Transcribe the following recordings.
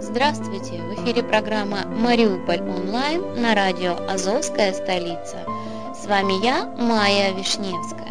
эфире программа «Мариуполь онлайн» на радио «Азовская столица». С вами я, Майя Вишневская.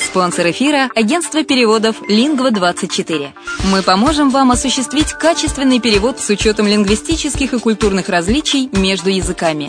Спонсор эфира – агентство переводов «Лингва24». Мы поможем вам осуществить качественный перевод с учетом лингвистических и культурных различий между языками.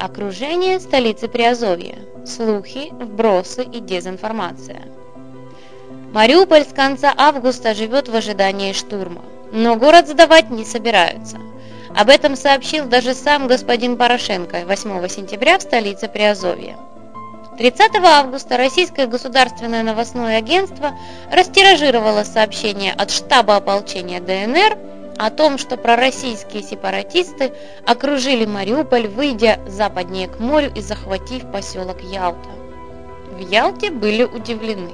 Окружение столицы Приазовья. Слухи, вбросы и дезинформация. Мариуполь с конца августа живет в ожидании штурма. Но город сдавать не собираются. Об этом сообщил даже сам господин Порошенко 8 сентября в столице Приазовья. 30 августа Российское государственное новостное агентство растиражировало сообщение от штаба ополчения ДНР о том, что пророссийские сепаратисты окружили Мариуполь, выйдя западнее к морю и захватив поселок Ялта. В Ялте были удивлены.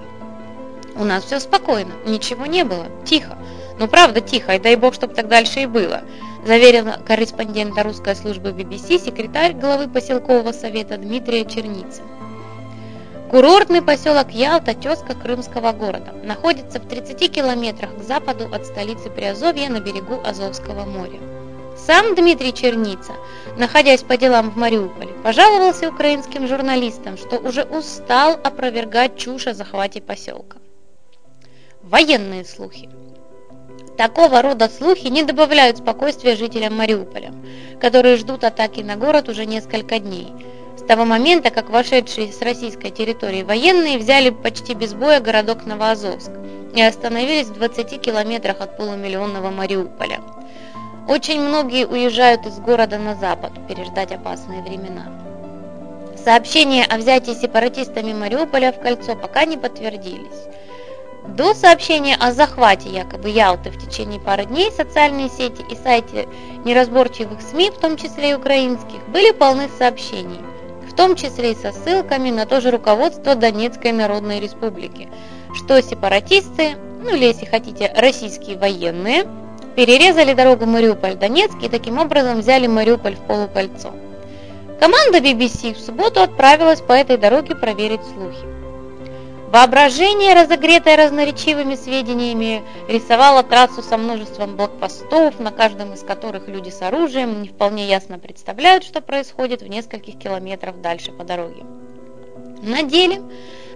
У нас все спокойно, ничего не было, тихо. Ну правда тихо, и дай бог, чтобы так дальше и было, заверила корреспондента русской службы BBC секретарь главы поселкового совета Дмитрия Черницын. Курортный поселок Ялта, тезка крымского города, находится в 30 километрах к западу от столицы Приазовья на берегу Азовского моря. Сам Дмитрий Черница, находясь по делам в Мариуполе, пожаловался украинским журналистам, что уже устал опровергать чушь о захвате поселка. Военные слухи. Такого рода слухи не добавляют спокойствия жителям Мариуполя, которые ждут атаки на город уже несколько дней – с того момента, как вошедшие с российской территории военные взяли почти без боя городок Новоазовск и остановились в 20 километрах от полумиллионного Мариуполя. Очень многие уезжают из города на запад переждать опасные времена. Сообщения о взятии сепаратистами Мариуполя в кольцо пока не подтвердились. До сообщения о захвате якобы Ялты в течение пары дней социальные сети и сайты неразборчивых СМИ, в том числе и украинских, были полны сообщений – в том числе и со ссылками на то же руководство Донецкой Народной Республики, что сепаратисты, ну или если хотите, российские военные, перерезали дорогу Мариуполь-Донецк и таким образом взяли Мариуполь в полукольцо. Команда BBC в субботу отправилась по этой дороге проверить слухи. Воображение, разогретое разноречивыми сведениями, рисовало трассу со множеством блокпостов, на каждом из которых люди с оружием не вполне ясно представляют, что происходит в нескольких километрах дальше по дороге. На деле,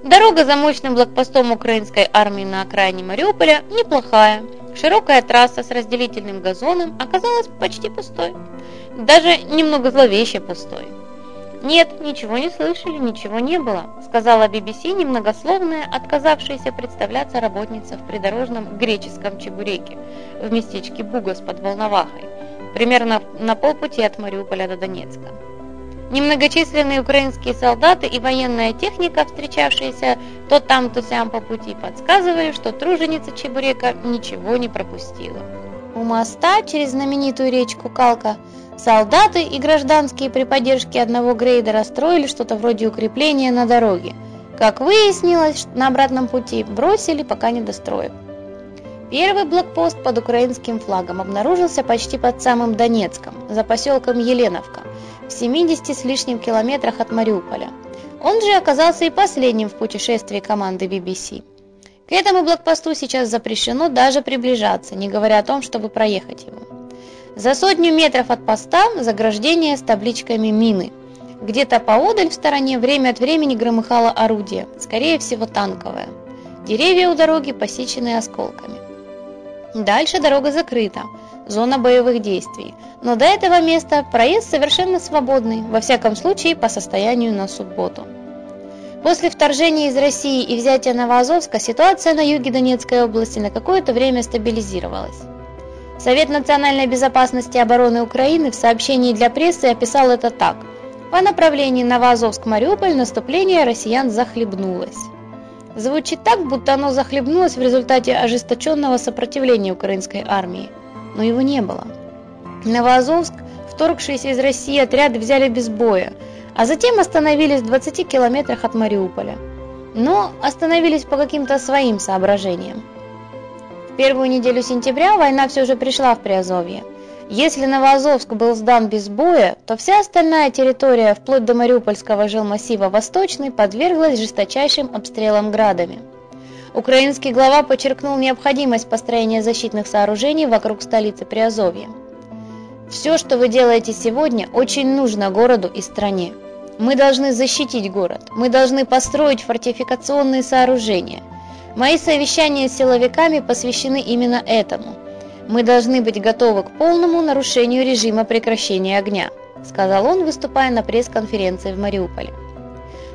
дорога за мощным блокпостом украинской армии на окраине Мариуполя неплохая. Широкая трасса с разделительным газоном оказалась почти пустой, даже немного зловеще пустой. «Нет, ничего не слышали, ничего не было», сказала BBC немногословная, отказавшаяся представляться работница в придорожном греческом чебуреке в местечке Бугас под Волновахой, примерно на полпути от Мариуполя до Донецка. Немногочисленные украинские солдаты и военная техника, встречавшиеся то там, то сям по пути, подсказывали, что труженица Чебурека ничего не пропустила. У моста через знаменитую речку Калка Солдаты и гражданские при поддержке одного грейдера строили что-то вроде укрепления на дороге. Как выяснилось, на обратном пути бросили, пока не достроив. Первый блокпост под украинским флагом обнаружился почти под самым Донецком, за поселком Еленовка, в 70 с лишним километрах от Мариуполя. Он же оказался и последним в путешествии команды BBC. К этому блокпосту сейчас запрещено даже приближаться, не говоря о том, чтобы проехать его. За сотню метров от поста заграждение с табличками «Мины». Где-то поодаль в стороне время от времени громыхало орудие, скорее всего танковое. Деревья у дороги посечены осколками. Дальше дорога закрыта, зона боевых действий, но до этого места проезд совершенно свободный, во всяком случае по состоянию на субботу. После вторжения из России и взятия Новоазовска ситуация на юге Донецкой области на какое-то время стабилизировалась. Совет национальной безопасности и обороны Украины в сообщении для прессы описал это так. По направлению Новоазовск-Мариуполь наступление россиян захлебнулось. Звучит так, будто оно захлебнулось в результате ожесточенного сопротивления украинской армии. но его не было. Новоазовск, вторгшиеся из России отряды взяли без боя, а затем остановились в 20 километрах от Мариуполя. Но остановились по каким-то своим соображениям. В первую неделю сентября война все же пришла в Приазовье. Если Новоазовск был сдан без боя, то вся остальная территория, вплоть до Мариупольского жилмассива Восточный, подверглась жесточайшим обстрелам градами. Украинский глава подчеркнул необходимость построения защитных сооружений вокруг столицы Приазовья. Все, что вы делаете сегодня, очень нужно городу и стране. Мы должны защитить город, мы должны построить фортификационные сооружения. Мои совещания с силовиками посвящены именно этому. Мы должны быть готовы к полному нарушению режима прекращения огня, сказал он, выступая на пресс-конференции в Мариуполе.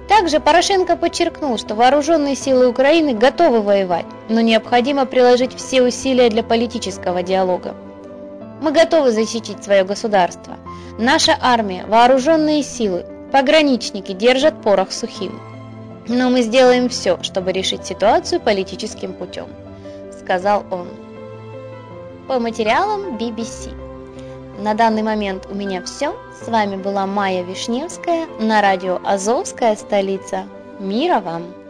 Также Порошенко подчеркнул, что вооруженные силы Украины готовы воевать, но необходимо приложить все усилия для политического диалога. Мы готовы защитить свое государство. Наша армия, вооруженные силы, пограничники держат порох сухим. Но мы сделаем все, чтобы решить ситуацию политическим путем, сказал он. По материалам BBC. На данный момент у меня все. С вами была Майя Вишневская на радио «Азовская столица». Мира вам!